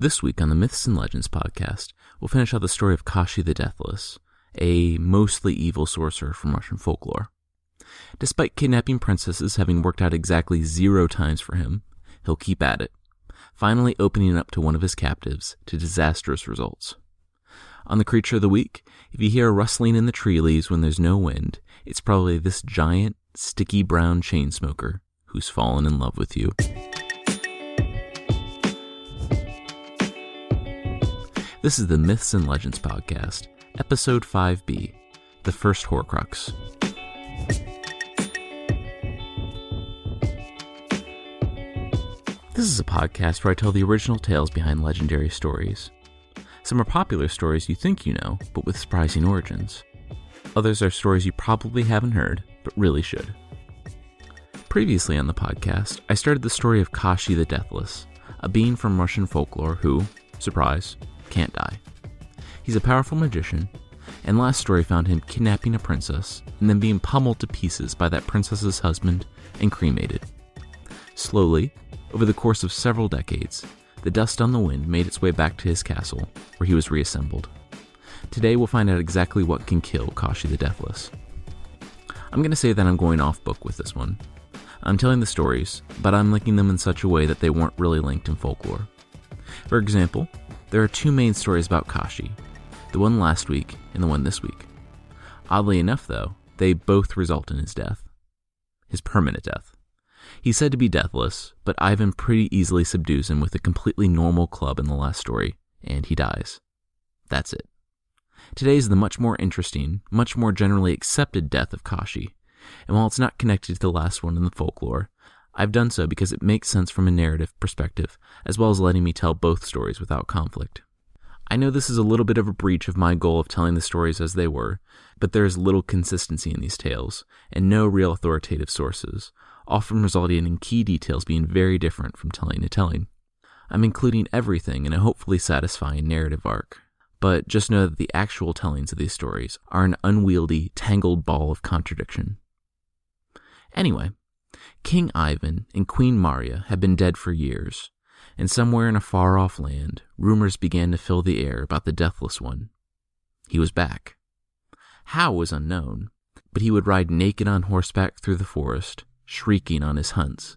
This week on the Myths and Legends podcast, we'll finish out the story of Kashi the Deathless, a mostly evil sorcerer from Russian folklore. Despite kidnapping princesses having worked out exactly zero times for him, he'll keep at it, finally opening up to one of his captives to disastrous results. On the creature of the week, if you hear a rustling in the tree leaves when there's no wind, it's probably this giant, sticky brown chain smoker who's fallen in love with you. This is the Myths and Legends Podcast, Episode 5B The First Horcrux. This is a podcast where I tell the original tales behind legendary stories. Some are popular stories you think you know, but with surprising origins. Others are stories you probably haven't heard, but really should. Previously on the podcast, I started the story of Kashi the Deathless, a being from Russian folklore who, surprise, can't die. He's a powerful magician, and last story found him kidnapping a princess and then being pummeled to pieces by that princess's husband and cremated. Slowly, over the course of several decades, the dust on the wind made its way back to his castle, where he was reassembled. Today we'll find out exactly what can kill Kashi the Deathless. I'm going to say that I'm going off book with this one. I'm telling the stories, but I'm linking them in such a way that they weren't really linked in folklore. For example, there are two main stories about Kashi the one last week and the one this week. Oddly enough, though, they both result in his death. His permanent death. He's said to be deathless, but Ivan pretty easily subdues him with a completely normal club in the last story, and he dies. That's it. Today is the much more interesting, much more generally accepted death of Kashi, and while it's not connected to the last one in the folklore, I've done so because it makes sense from a narrative perspective, as well as letting me tell both stories without conflict. I know this is a little bit of a breach of my goal of telling the stories as they were, but there is little consistency in these tales, and no real authoritative sources, often resulting in key details being very different from telling to telling. I'm including everything in a hopefully satisfying narrative arc, but just know that the actual tellings of these stories are an unwieldy, tangled ball of contradiction. Anyway, King Ivan and Queen Maria had been dead for years, and somewhere in a far off land, rumors began to fill the air about the Deathless One. He was back. How was unknown, but he would ride naked on horseback through the forest, shrieking on his hunts.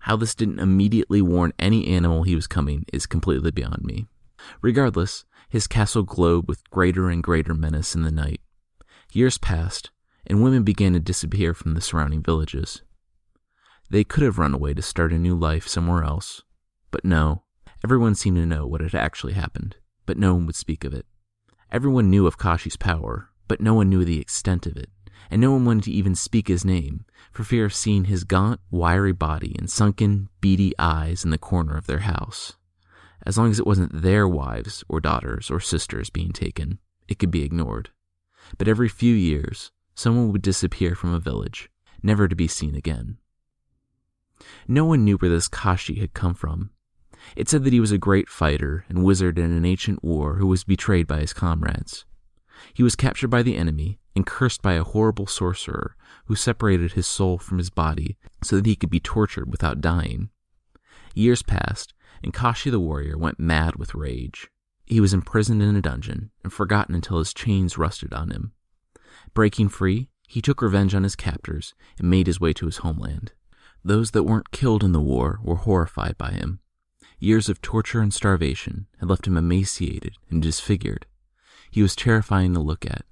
How this didn't immediately warn any animal he was coming is completely beyond me. Regardless, his castle glowed with greater and greater menace in the night. Years passed, and women began to disappear from the surrounding villages. They could have run away to start a new life somewhere else. But no, everyone seemed to know what had actually happened, but no one would speak of it. Everyone knew of Kashi's power, but no one knew the extent of it, and no one wanted to even speak his name, for fear of seeing his gaunt, wiry body and sunken, beady eyes in the corner of their house. As long as it wasn't their wives or daughters or sisters being taken, it could be ignored. But every few years, someone would disappear from a village, never to be seen again. No one knew where this Kashi had come from. It said that he was a great fighter and wizard in an ancient war who was betrayed by his comrades. He was captured by the enemy and cursed by a horrible sorcerer who separated his soul from his body so that he could be tortured without dying. Years passed, and Kashi the warrior went mad with rage. He was imprisoned in a dungeon and forgotten until his chains rusted on him. Breaking free, he took revenge on his captors and made his way to his homeland. Those that weren't killed in the war were horrified by him. Years of torture and starvation had left him emaciated and disfigured. He was terrifying to look at,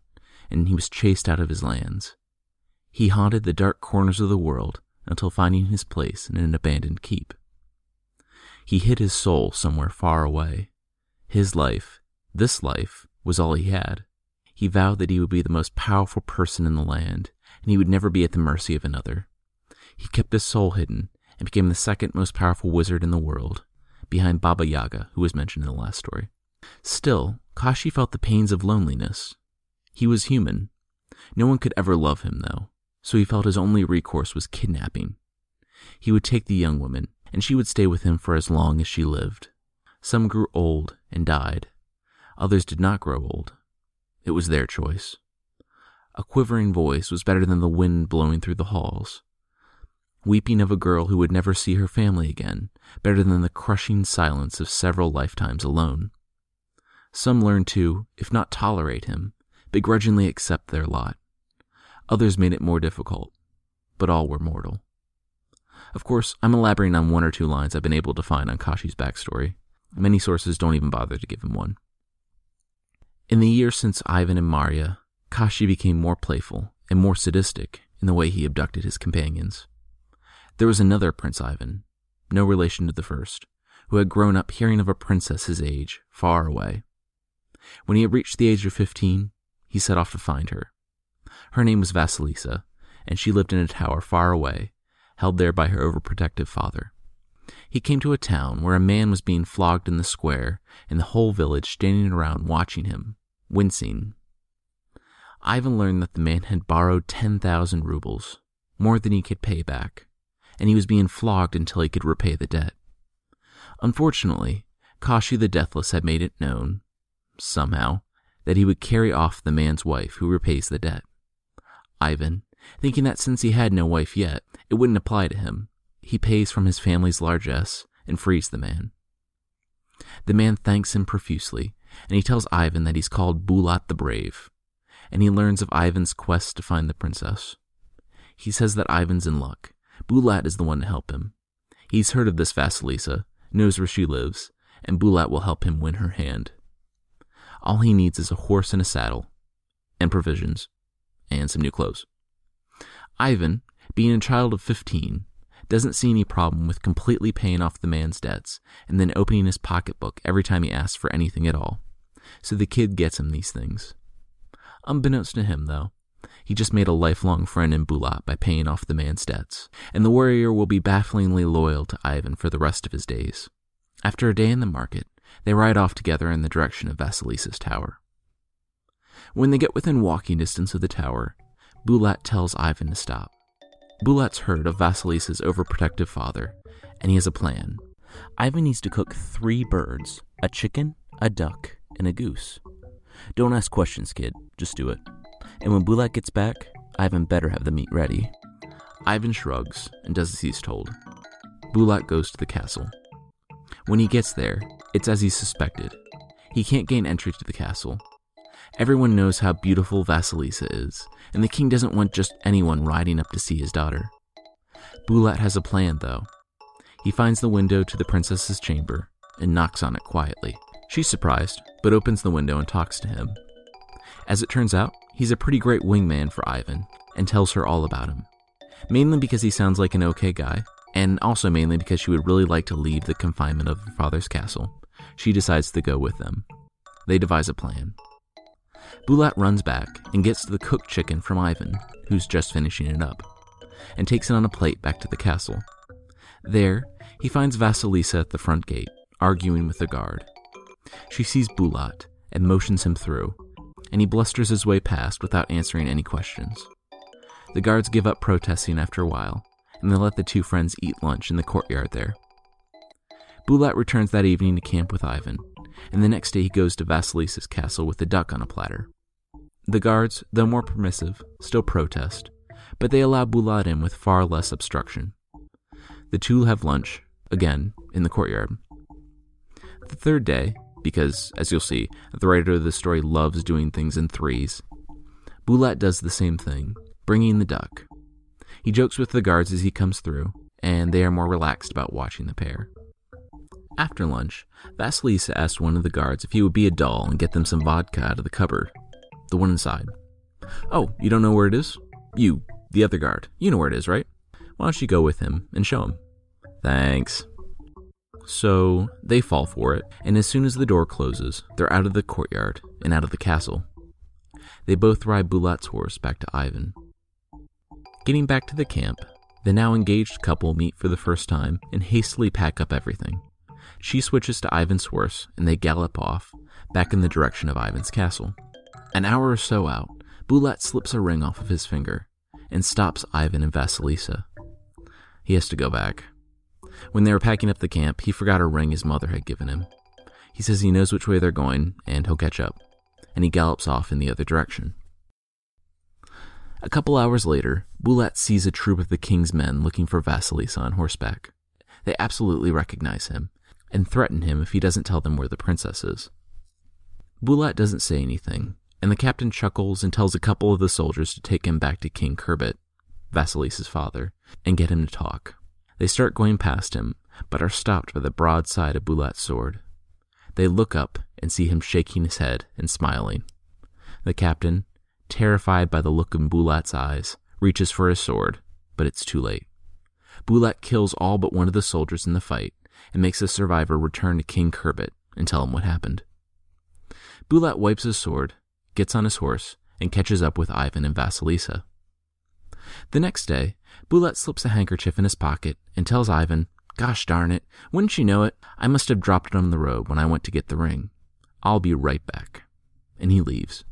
and he was chased out of his lands. He haunted the dark corners of the world until finding his place in an abandoned keep. He hid his soul somewhere far away. His life, this life, was all he had. He vowed that he would be the most powerful person in the land, and he would never be at the mercy of another. He kept his soul hidden and became the second most powerful wizard in the world, behind Baba Yaga, who was mentioned in the last story. Still, Kashi felt the pains of loneliness. He was human. No one could ever love him, though, so he felt his only recourse was kidnapping. He would take the young woman, and she would stay with him for as long as she lived. Some grew old and died. Others did not grow old. It was their choice. A quivering voice was better than the wind blowing through the halls. Weeping of a girl who would never see her family again, better than the crushing silence of several lifetimes alone. Some learned to, if not tolerate him, begrudgingly accept their lot. Others made it more difficult, but all were mortal. Of course, I'm elaborating on one or two lines I've been able to find on Kashi's backstory. Many sources don't even bother to give him one. In the years since Ivan and Marya, Kashi became more playful and more sadistic in the way he abducted his companions. There was another Prince Ivan, no relation to the first, who had grown up hearing of a princess his age, far away. When he had reached the age of fifteen, he set off to find her. Her name was Vasilisa, and she lived in a tower far away, held there by her overprotective father. He came to a town where a man was being flogged in the square, and the whole village standing around watching him, wincing. Ivan learned that the man had borrowed 10,000 rubles, more than he could pay back, and he was being flogged until he could repay the debt. Unfortunately, Kashi the Deathless had made it known, somehow, that he would carry off the man's wife who repays the debt. Ivan, thinking that since he had no wife yet, it wouldn't apply to him, he pays from his family's largesse and frees the man. The man thanks him profusely, and he tells Ivan that he's called Bulat the Brave, and he learns of Ivan's quest to find the princess. He says that Ivan's in luck. Bulat is the one to help him. He's heard of this Vasilisa, knows where she lives, and Bulat will help him win her hand. All he needs is a horse and a saddle, and provisions, and some new clothes. Ivan, being a child of 15, doesn't see any problem with completely paying off the man's debts and then opening his pocketbook every time he asks for anything at all. So the kid gets him these things. Unbeknownst to him, though, he just made a lifelong friend in Bulat by paying off the man's debts, and the warrior will be bafflingly loyal to Ivan for the rest of his days. After a day in the market, they ride off together in the direction of Vasilisa's tower. When they get within walking distance of the tower, Bulat tells Ivan to stop. Bulat's heard of Vasilisa's overprotective father, and he has a plan. Ivan needs to cook three birds a chicken, a duck, and a goose. Don't ask questions, kid, just do it. And when Bulat gets back, Ivan better have the meat ready. Ivan shrugs and does as he's told. Bulat goes to the castle. When he gets there, it's as he suspected. He can't gain entry to the castle. Everyone knows how beautiful Vasilisa is, and the king doesn't want just anyone riding up to see his daughter. Bulat has a plan, though. He finds the window to the princess's chamber and knocks on it quietly. She's surprised, but opens the window and talks to him. As it turns out, he's a pretty great wingman for Ivan and tells her all about him. Mainly because he sounds like an okay guy, and also mainly because she would really like to leave the confinement of her father's castle. She decides to go with them. They devise a plan. Bulat runs back and gets the cooked chicken from Ivan, who's just finishing it up, and takes it on a plate back to the castle. There, he finds Vasilisa at the front gate, arguing with the guard. She sees Bulat and motions him through, and he blusters his way past without answering any questions. The guards give up protesting after a while, and they let the two friends eat lunch in the courtyard there. Bulat returns that evening to camp with Ivan, and the next day he goes to Vasilisa's castle with a duck on a platter. The guards, though more permissive, still protest, but they allow Bulat in with far less obstruction. The two have lunch, again, in the courtyard. The third day, because, as you'll see, the writer of the story loves doing things in threes. Bulat does the same thing, bringing the duck. He jokes with the guards as he comes through, and they are more relaxed about watching the pair. After lunch, Vasilisa asked one of the guards if he would be a doll and get them some vodka out of the cupboard. The one inside. Oh, you don't know where it is? You, the other guard. You know where it is, right? Why don't you go with him and show him? Thanks. So they fall for it, and as soon as the door closes, they're out of the courtyard and out of the castle. They both ride Bulat's horse back to Ivan. Getting back to the camp, the now engaged couple meet for the first time and hastily pack up everything. She switches to Ivan's horse and they gallop off, back in the direction of Ivan's castle. An hour or so out, Bulat slips a ring off of his finger and stops Ivan and Vasilisa. He has to go back. When they were packing up the camp, he forgot a ring his mother had given him. He says he knows which way they're going, and he'll catch up, and he gallops off in the other direction. A couple hours later, Bulat sees a troop of the king's men looking for Vasilisa on horseback. They absolutely recognize him and threaten him if he doesn't tell them where the princess is. Bulat doesn't say anything, and the captain chuckles and tells a couple of the soldiers to take him back to King Kurbit, Vasilisa's father, and get him to talk. They start going past him, but are stopped by the broadside of Bulat's sword. They look up and see him shaking his head and smiling. The captain, terrified by the look in Bulat's eyes, reaches for his sword, but it's too late. Bulat kills all but one of the soldiers in the fight and makes the survivor return to King Kurbit and tell him what happened. Bulat wipes his sword, gets on his horse, and catches up with Ivan and Vasilisa. The next day, Bulat slips a handkerchief in his pocket and tells Ivan, Gosh darn it, wouldn't you know it? I must have dropped it on the road when I went to get the ring. I'll be right back. And he leaves.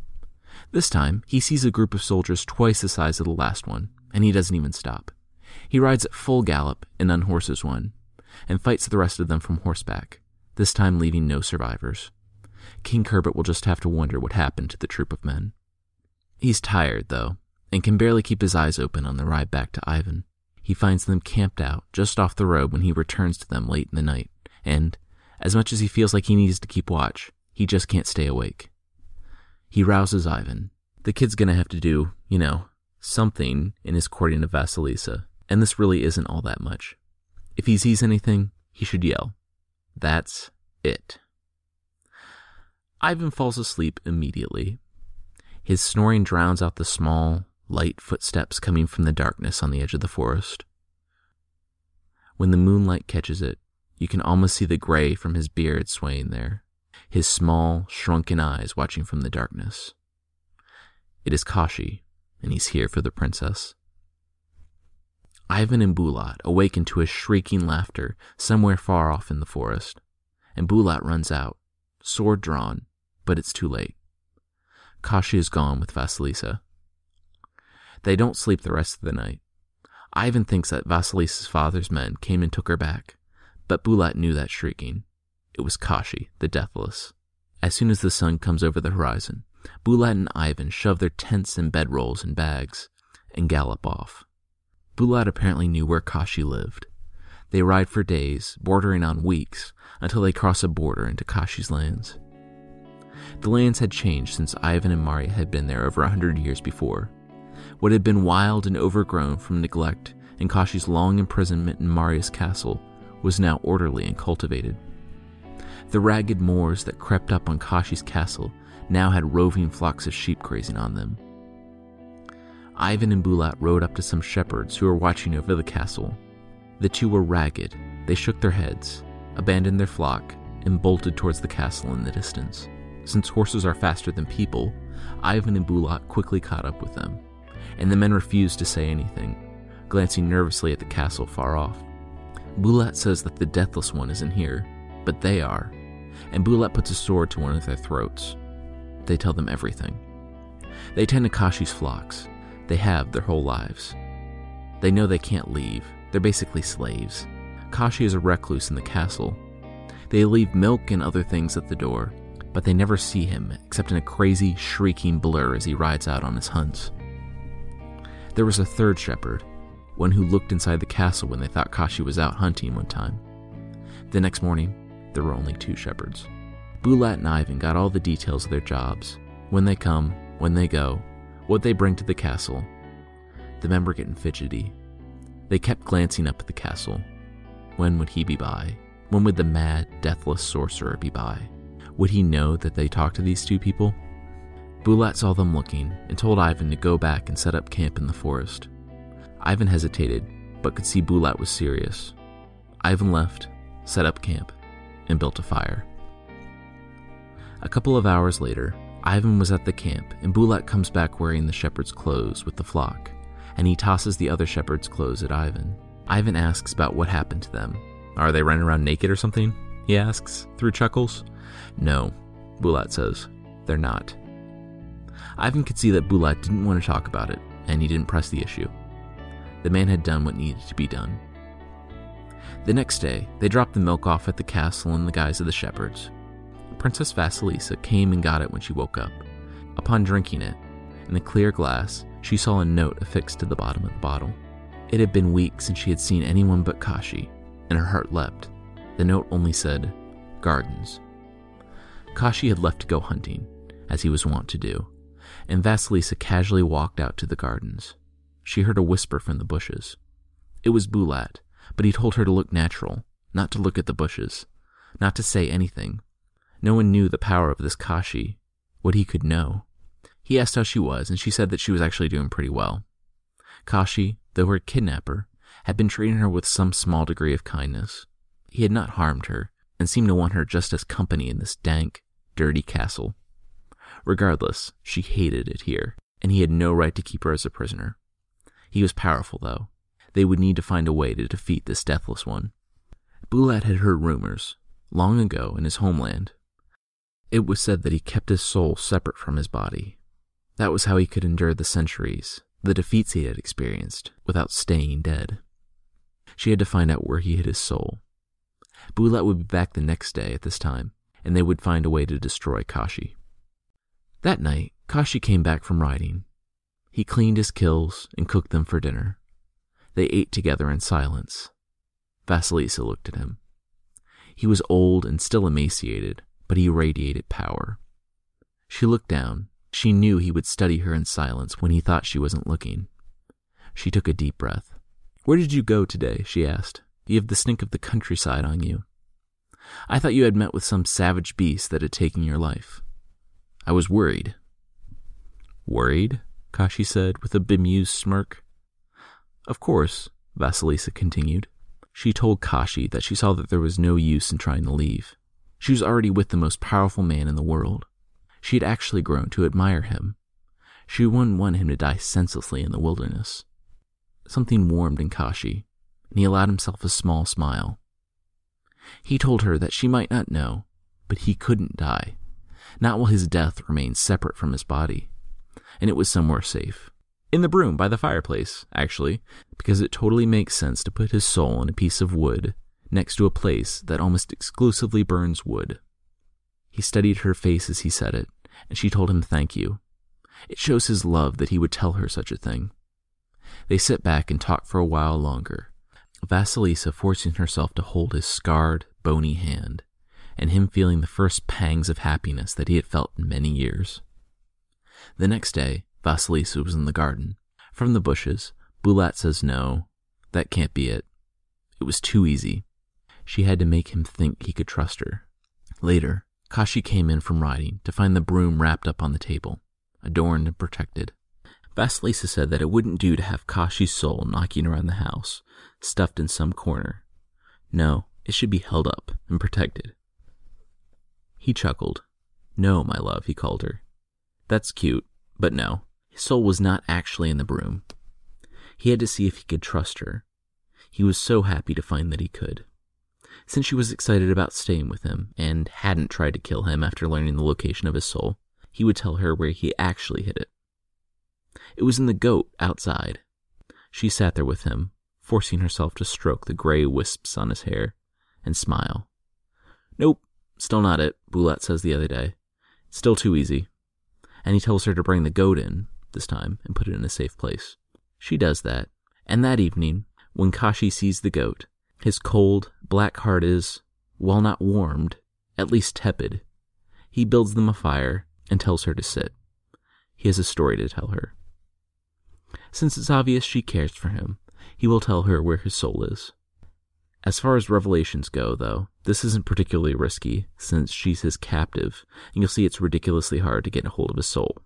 This time, he sees a group of soldiers twice the size of the last one, and he doesn't even stop. He rides at full gallop and unhorses one, and fights the rest of them from horseback, this time leaving no survivors. King Kurbit will just have to wonder what happened to the troop of men. He's tired, though, and can barely keep his eyes open on the ride back to Ivan. He finds them camped out just off the road when he returns to them late in the night, and, as much as he feels like he needs to keep watch, he just can't stay awake. He rouses Ivan. The kid's gonna have to do, you know, something in his courting of Vasilisa, and this really isn't all that much. If he sees anything, he should yell. That's it. Ivan falls asleep immediately. His snoring drowns out the small, light footsteps coming from the darkness on the edge of the forest. When the moonlight catches it, you can almost see the gray from his beard swaying there, his small, shrunken eyes watching from the darkness. It is Kashi, and he's here for the princess. Ivan and Bulat awaken to a shrieking laughter somewhere far off in the forest, and Bulat runs out, sword drawn, but it's too late. Kashi is gone with Vasilisa. They don't sleep the rest of the night. Ivan thinks that Vasilisa's father's men came and took her back, but Bulat knew that shrieking. It was Kashi, the Deathless. As soon as the sun comes over the horizon, Bulat and Ivan shove their tents and bedrolls and bags and gallop off. Bulat apparently knew where Kashi lived. They ride for days, bordering on weeks, until they cross a border into Kashi's lands. The lands had changed since Ivan and Marya had been there over a hundred years before. What had been wild and overgrown from neglect and Kashi's long imprisonment in Marya's castle was now orderly and cultivated. The ragged moors that crept up on Kashi's castle now had roving flocks of sheep grazing on them. Ivan and Bulat rode up to some shepherds who were watching over the castle. The two were ragged. They shook their heads, abandoned their flock, and bolted towards the castle in the distance. Since horses are faster than people, Ivan and Bulat quickly caught up with them, and the men refused to say anything, glancing nervously at the castle far off. Bulat says that the Deathless One isn't here, but they are, and Bulat puts a sword to one of their throats. They tell them everything. They tend to Kashi's flocks. They have their whole lives. They know they can't leave. They're basically slaves. Kashi is a recluse in the castle. They leave milk and other things at the door, but they never see him except in a crazy, shrieking blur as he rides out on his hunts. There was a third shepherd, one who looked inside the castle when they thought Kashi was out hunting one time. The next morning, there were only two shepherds. Bulat and Ivan got all the details of their jobs when they come, when they go, what they bring to the castle. The men were getting fidgety. They kept glancing up at the castle. When would he be by? When would the mad, deathless sorcerer be by? Would he know that they talked to these two people? Bulat saw them looking and told Ivan to go back and set up camp in the forest. Ivan hesitated, but could see Bulat was serious. Ivan left, set up camp, and built a fire. A couple of hours later, Ivan was at the camp, and Bulat comes back wearing the shepherd's clothes with the flock, and he tosses the other shepherd's clothes at Ivan. Ivan asks about what happened to them. Are they running around naked or something? He asks, through chuckles. No, Bulat says, they're not. Ivan could see that Bulat didn't want to talk about it, and he didn't press the issue. The man had done what needed to be done. The next day, they dropped the milk off at the castle in the guise of the shepherds. Princess Vasilisa came and got it when she woke up. Upon drinking it, in the clear glass, she saw a note affixed to the bottom of the bottle. It had been weeks since she had seen anyone but Kashi, and her heart leapt. The note only said, Gardens. Kashi had left to go hunting, as he was wont to do, and Vasilisa casually walked out to the gardens. She heard a whisper from the bushes. It was Bulat, but he told her to look natural, not to look at the bushes, not to say anything. No one knew the power of this Kashi, what he could know. He asked how she was, and she said that she was actually doing pretty well. Kashi, though her kidnapper, had been treating her with some small degree of kindness. He had not harmed her, and seemed to want her just as company in this dank, dirty castle. Regardless, she hated it here, and he had no right to keep her as a prisoner. He was powerful, though. They would need to find a way to defeat this deathless one. Bulat had heard rumors, long ago in his homeland. It was said that he kept his soul separate from his body. That was how he could endure the centuries, the defeats he had experienced, without staying dead. She had to find out where he hid his soul. Bulat would be back the next day at this time, and they would find a way to destroy Kashi. That night, Kashi came back from riding. He cleaned his kills and cooked them for dinner. They ate together in silence. Vasilisa looked at him. He was old and still emaciated, but he radiated power. She looked down. She knew he would study her in silence when he thought she wasn't looking. She took a deep breath. Where did you go today? she asked. You have the stink of the countryside on you. I thought you had met with some savage beast that had taken your life. I was worried. Worried? Kashi said with a bemused smirk. Of course, Vasilisa continued. She told Kashi that she saw that there was no use in trying to leave. She was already with the most powerful man in the world. She had actually grown to admire him. She wouldn't want him to die senselessly in the wilderness. Something warmed in Kashi, and he allowed himself a small smile. He told her that she might not know, but he couldn't die, not while his death remained separate from his body, and it was somewhere safe. In the broom by the fireplace, actually, because it totally makes sense to put his soul in a piece of wood next to a place that almost exclusively burns wood. He studied her face as he said it, and she told him thank you. It shows his love that he would tell her such a thing. They sat back and talked for a while longer, Vasilisa forcing herself to hold his scarred, bony hand, and him feeling the first pangs of happiness that he had felt in many years. The next day, Vasilisa was in the garden. From the bushes, Bulat says no, that can't be it. It was too easy. She had to make him think he could trust her. Later, Kashi came in from riding to find the broom wrapped up on the table, adorned and protected. Vasilisa said that it wouldn't do to have Kashi's soul knocking around the house, stuffed in some corner. No, it should be held up and protected. He chuckled. No, my love, he called her. That's cute, but no. His soul was not actually in the broom. He had to see if he could trust her. He was so happy to find that he could. Since she was excited about staying with him and hadn't tried to kill him after learning the location of his soul, he would tell her where he actually hid it. It was in the goat outside. She sat there with him, forcing herself to stroke the gray wisps on his hair and smile. Nope, still not it, Bulat says the other day. Still too easy. And he tells her to bring the goat in this time and put it in a safe place. She does that, and that evening, when Kashi sees the goat, his cold, black heart is, while not warmed, at least tepid. He builds them a fire and tells her to sit. He has a story to tell her. Since it's obvious she cares for him, he will tell her where his soul is. As far as revelations go, though, this isn't particularly risky, since she's his captive, and you'll see it's ridiculously hard to get a hold of his soul.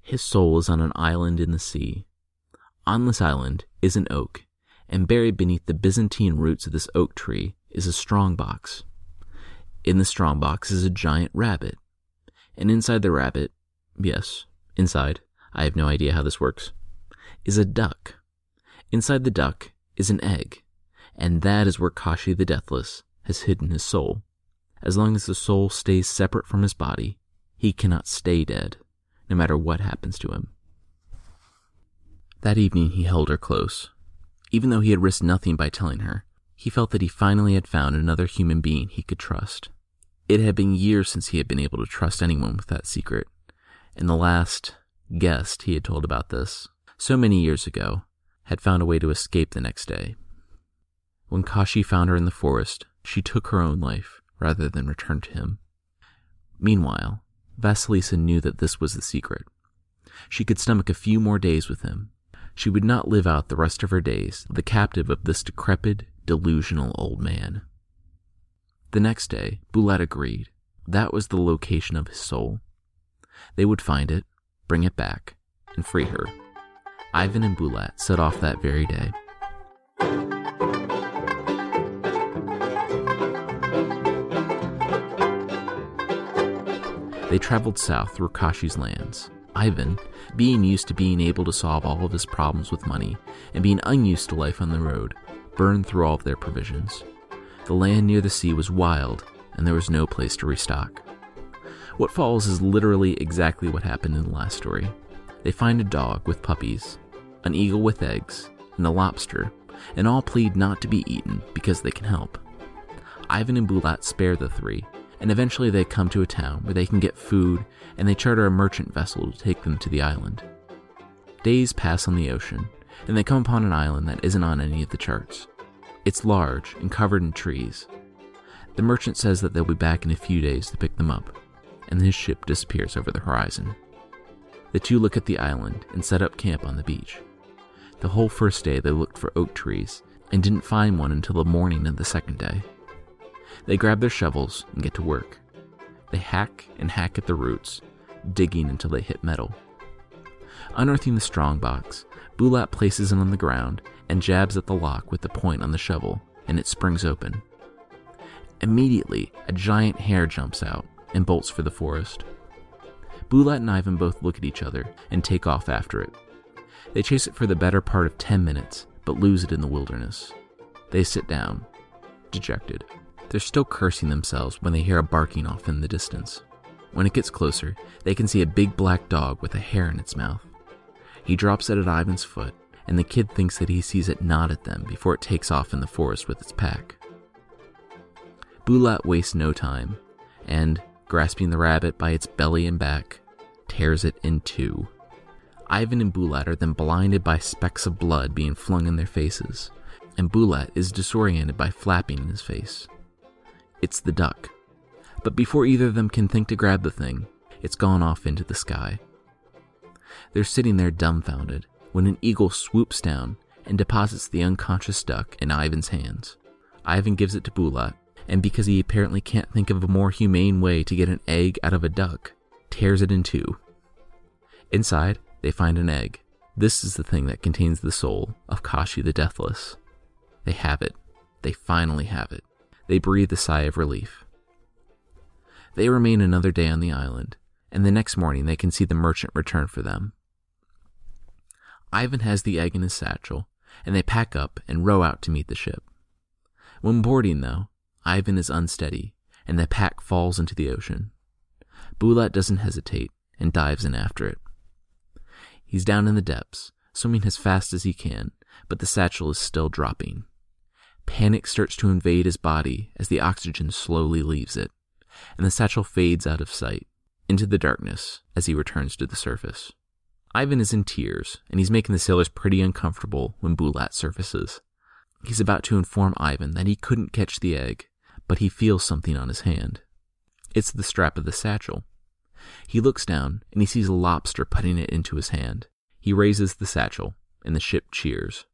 His soul is on an island in the sea. On this island is an oak, and buried beneath the Byzantine roots of this oak tree is a strongbox. In the strongbox is a giant rabbit, and inside the rabbit, yes, inside, I have no idea how this works, is a duck. Inside the duck is an egg, and that is where Kashi the Deathless has hidden his soul. As long as the soul stays separate from his body, he cannot stay dead, no matter what happens to him. That evening he held her close. Even though he had risked nothing by telling her, he felt that he finally had found another human being he could trust. It had been years since he had been able to trust anyone with that secret, and the last guest he had told about this, so many years ago, had found a way to escape the next day. When Kashi found her in the forest, she took her own life rather than return to him. Meanwhile, Vasilisa knew that this was the secret. She could stomach a few more days with him. She would not live out the rest of her days the captive of this decrepit, delusional old man. The next day, Bulat agreed. That was the location of his soul. They would find it, bring it back, and free her. Ivan and Bulat set off that very day. They traveled south through Kashi's lands. Ivan, being used to being able to solve all of his problems with money and being unused to life on the road, burned through all of their provisions. The land near the sea was wild, and there was no place to restock. What follows is literally exactly what happened in the last story. They find a dog with puppies, an eagle with eggs, and a lobster, and all plead not to be eaten because they can help. Ivan and Bulat spare the three, and eventually they come to a town where they can get food and they charter a merchant vessel to take them to the island. Days pass on the ocean, and they come upon an island that isn't on any of the charts. It's large and covered in trees. The merchant says that they'll be back in a few days to pick them up, and his ship disappears over the horizon. The two look at the island and set up camp on the beach. The whole first day they looked for oak trees and didn't find one until the morning of the second day. They grab their shovels and get to work. They hack and hack at the roots, digging until they hit metal. Unearthing the strong box, Bulat places it on the ground and jabs at the lock with the point on the shovel, and it springs open. Immediately, a giant hare jumps out and bolts for the forest. Bulat and Ivan both look at each other and take off after it. They chase it for the better part of 10 minutes, but lose it in the wilderness. They sit down, dejected. They're still cursing themselves when they hear a barking off in the distance. When it gets closer, they can see a big black dog with a hare in its mouth. He drops it at Ivan's foot, and the kid thinks that he sees it nod at them before it takes off in the forest with its pack. Bulat wastes no time, and, grasping the rabbit by its belly and back, tears it in two. Ivan and Bulat are then blinded by specks of blood being flung in their faces, and Bulat is disoriented by flapping in his face. It's the duck. But before either of them can think to grab the thing, it's gone off into the sky. They're sitting there dumbfounded when an eagle swoops down and deposits the unconscious duck in Ivan's hands. Ivan gives it to Bulat, and because he apparently can't think of a more humane way to get an egg out of a duck, tears it in two. Inside, they find an egg. This is the thing that contains the soul of Kashi the Deathless. They have it. They finally have it. They breathe a sigh of relief. They remain another day on the island, and the next morning they can see the merchant return for them. Ivan has the egg in his satchel, and they pack up and row out to meet the ship. When boarding, though, Ivan is unsteady, and the pack falls into the ocean. Bulat doesn't hesitate and dives in after it. He's down in the depths, swimming as fast as he can, but the satchel is still dropping. Panic starts to invade his body as the oxygen slowly leaves it, and the satchel fades out of sight into the darkness as he returns to the surface. Ivan is in tears, and he's making the sailors pretty uncomfortable when Bulat surfaces. He's about to inform Ivan that he couldn't catch the egg, but he feels something on his hand. It's the strap of the satchel. He looks down and he sees a lobster putting it into his hand. He raises the satchel, and the ship cheers.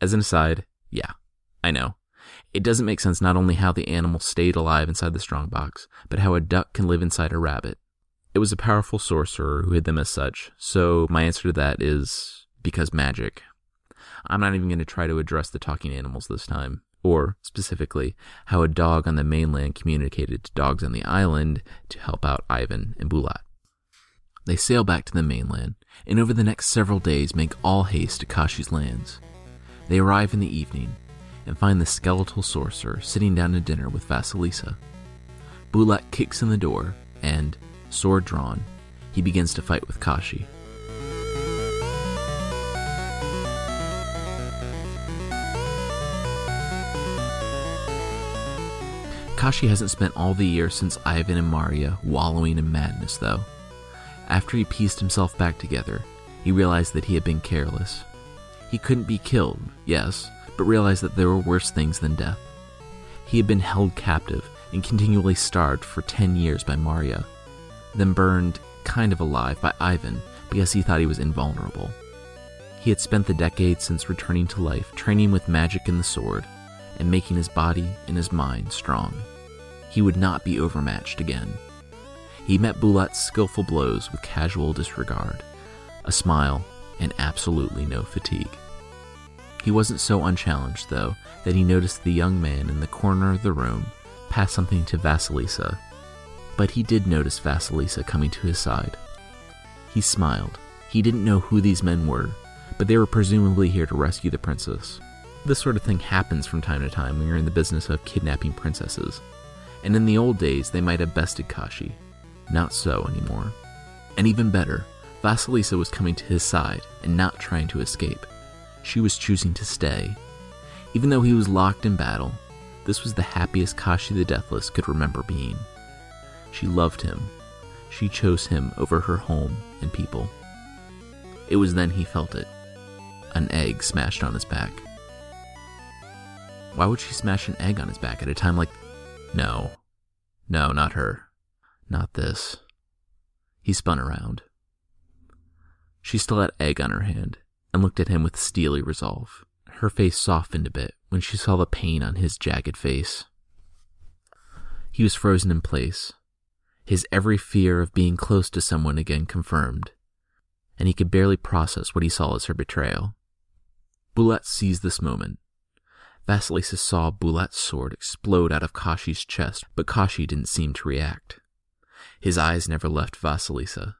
As an aside, yeah, I know. It doesn't make sense not only how the animal stayed alive inside the strongbox, but how a duck can live inside a rabbit. It was a powerful sorcerer who hid them as such, so my answer to that is because magic. I'm not even going to try to address the talking animals this time, or specifically, how a dog on the mainland communicated to dogs on the island to help out Ivan and Bulat. They sail back to the mainland, and over the next several days make all haste to Kashi's lands. They arrive in the evening, and find the skeletal sorcerer sitting down to dinner with Vasilisa. Bulat kicks in the door, and, sword drawn, he begins to fight with Kashi. Kashi hasn't spent all the year since Ivan and Maria wallowing in madness, though. After he pieced himself back together, he realized that he had been careless. He couldn't be killed, yes, but realized that there were worse things than death. He had been held captive and continually starved for 10 years by Marya, then burned kind of alive by Ivan because he thought he was invulnerable. He had spent the decades since returning to life training with magic and the sword and making his body and his mind strong. He would not be overmatched again. He met Bulat's skillful blows with casual disregard, a smile, and absolutely no fatigue. He wasn't so unchallenged, though, that he noticed the young man in the corner of the room pass something to Vasilisa. But he did notice Vasilisa coming to his side. He smiled. He didn't know who these men were, but they were presumably here to rescue the princess. This sort of thing happens from time to time when you're in the business of kidnapping princesses. And in the old days, they might have bested Kashi. Not so anymore. And even better, Vasilisa was coming to his side and not trying to escape. She was choosing to stay. Even though he was locked in battle, this was the happiest Kashi the Deathless could remember being. She loved him. She chose him over her home and people. It was then he felt it an egg smashed on his back. Why would she smash an egg on his back at a time like. No. No, not her. Not this. He spun around. She still had egg on her hand and looked at him with steely resolve. Her face softened a bit when she saw the pain on his jagged face. He was frozen in place, his every fear of being close to someone again confirmed, and he could barely process what he saw as her betrayal. Bulat seized this moment. Vasilisa saw Bulat's sword explode out of Kashi's chest, but Kashi didn't seem to react. His eyes never left Vasilisa.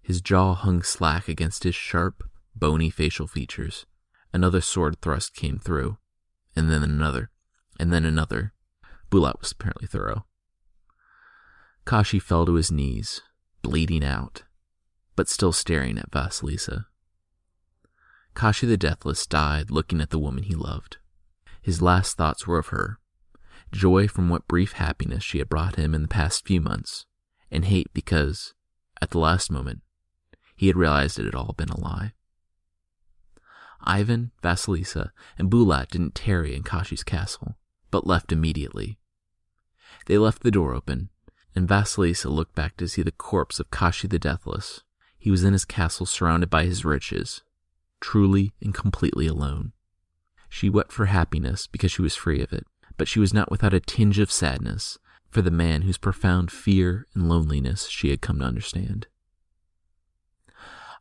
His jaw hung slack against his sharp, bony facial features. Another sword thrust came through, and then another, and then another. Bulat was apparently thorough. Kashi fell to his knees, bleeding out, but still staring at Vasilisa. Kashi the Deathless died looking at the woman he loved. His last thoughts were of her, joy from what brief happiness she had brought him in the past few months, and hate because, at the last moment, he had realized it had all been a lie. Ivan, Vasilisa, and Bulat didn't tarry in Kashi's castle, but left immediately. They left the door open, and Vasilisa looked back to see the corpse of Kashi the Deathless. He was in his castle surrounded by his riches, truly and completely alone. She wept for happiness because she was free of it, but she was not without a tinge of sadness for the man whose profound fear and loneliness she had come to understand.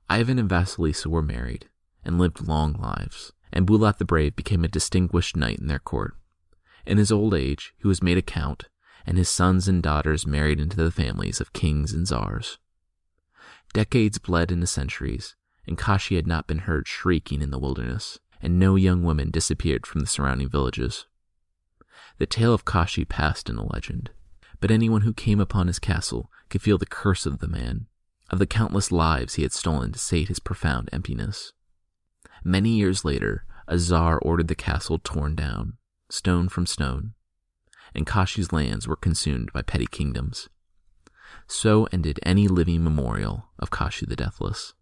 Ivan and Vasilisa were married and lived long lives, and Bulat the Brave became a distinguished knight in their court. In his old age, he was made a count, and his sons and daughters married into the families of kings and czars. Decades bled into centuries, and Kashi had not been heard shrieking in the wilderness, and no young women disappeared from the surrounding villages. The tale of Kashi passed in a legend, but anyone who came upon his castle could feel the curse of the man, of the countless lives he had stolen to sate his profound emptiness. Many years later, a czar ordered the castle torn down, stone from stone, and Kashi's lands were consumed by petty kingdoms. So ended any living memorial of Kashi the Deathless.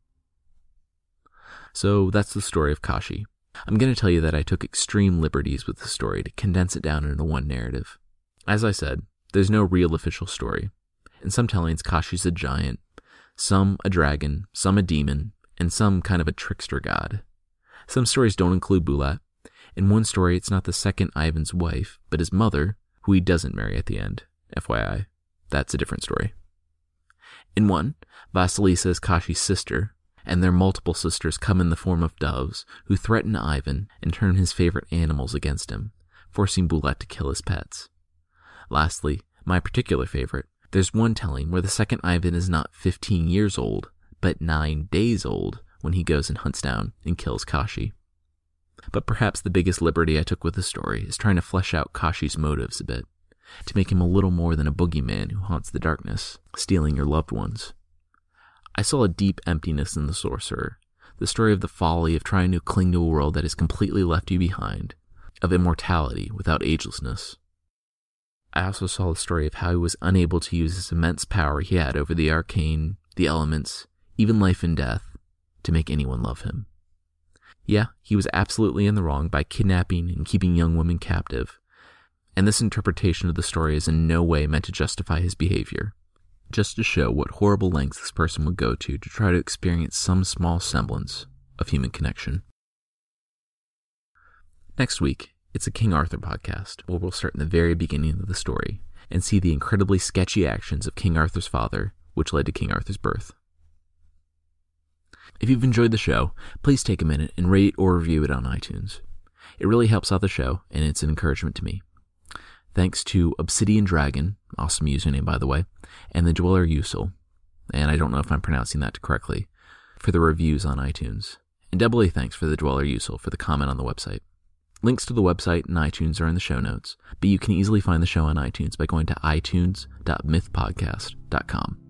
So that's the story of Kashi. I'm going to tell you that I took extreme liberties with the story to condense it down into one narrative. As I said, there's no real official story. In some tellings, Kashi's a giant, some a dragon, some a demon, and some kind of a trickster god. Some stories don't include Bulat. In one story, it's not the second Ivan's wife, but his mother, who he doesn't marry at the end. FYI, that's a different story. In one, Vasilisa is Kashi's sister, and their multiple sisters come in the form of doves who threaten Ivan and turn his favorite animals against him, forcing Bulat to kill his pets. Lastly, my particular favorite, there's one telling where the second Ivan is not 15 years old, but 9 days old when he goes and hunts down and kills Kashi. But perhaps the biggest liberty I took with the story is trying to flesh out Kashi's motives a bit, to make him a little more than a boogeyman who haunts the darkness, stealing your loved ones. I saw a deep emptiness in the sorcerer, the story of the folly of trying to cling to a world that has completely left you behind, of immortality without agelessness. I also saw the story of how he was unable to use his immense power he had over the arcane, the elements, even life and death, to make anyone love him. Yeah, he was absolutely in the wrong by kidnapping and keeping young women captive, and this interpretation of the story is in no way meant to justify his behavior, just to show what horrible lengths this person would go to to try to experience some small semblance of human connection. Next week, it's a King Arthur podcast where we'll start in the very beginning of the story and see the incredibly sketchy actions of King Arthur's father, which led to King Arthur's birth. If you've enjoyed the show, please take a minute and rate or review it on iTunes. It really helps out the show, and it's an encouragement to me. Thanks to Obsidian Dragon, awesome username by the way, and the Dweller Usul, and I don't know if I'm pronouncing that correctly, for the reviews on iTunes. And doubly thanks for the Dweller Usul for the comment on the website. Links to the website and iTunes are in the show notes, but you can easily find the show on iTunes by going to itunes.mythpodcast.com.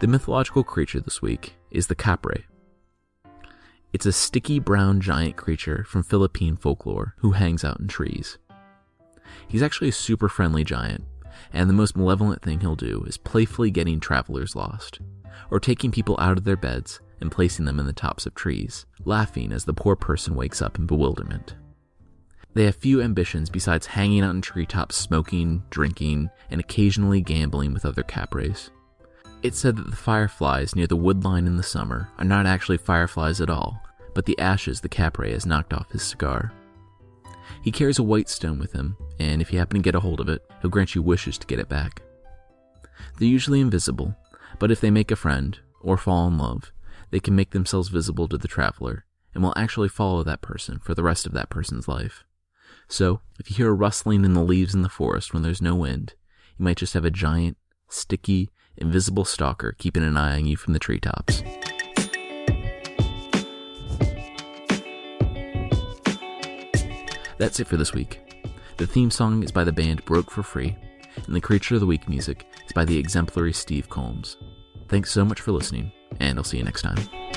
The mythological creature this week is the Kapre. It's a sticky brown giant creature from Philippine folklore who hangs out in trees. He's actually a super friendly giant, and the most malevolent thing he'll do is playfully getting travelers lost, or taking people out of their beds and placing them in the tops of trees, laughing as the poor person wakes up in bewilderment. They have few ambitions besides hanging out in treetops, smoking, drinking, and occasionally gambling with other Kapres. It's said that the fireflies near the woodline in the summer are not actually fireflies at all, but the ashes the Kapre has knocked off his cigar. He carries a white stone with him, and if you happen to get a hold of it, he'll grant you wishes to get it back. They're usually invisible, but if they make a friend, or fall in love, they can make themselves visible to the traveler, and will actually follow that person for the rest of that person's life. So, if you hear a rustling in the leaves in the forest when there's no wind, you might just have a giant, sticky, invisible stalker keeping an eye on you from the treetops. That's it for this week. The theme song is by the band Broke for Free, and the Creature of the Week music is by the exemplary Steve Combs. Thanks so much for listening, and I'll see you next time.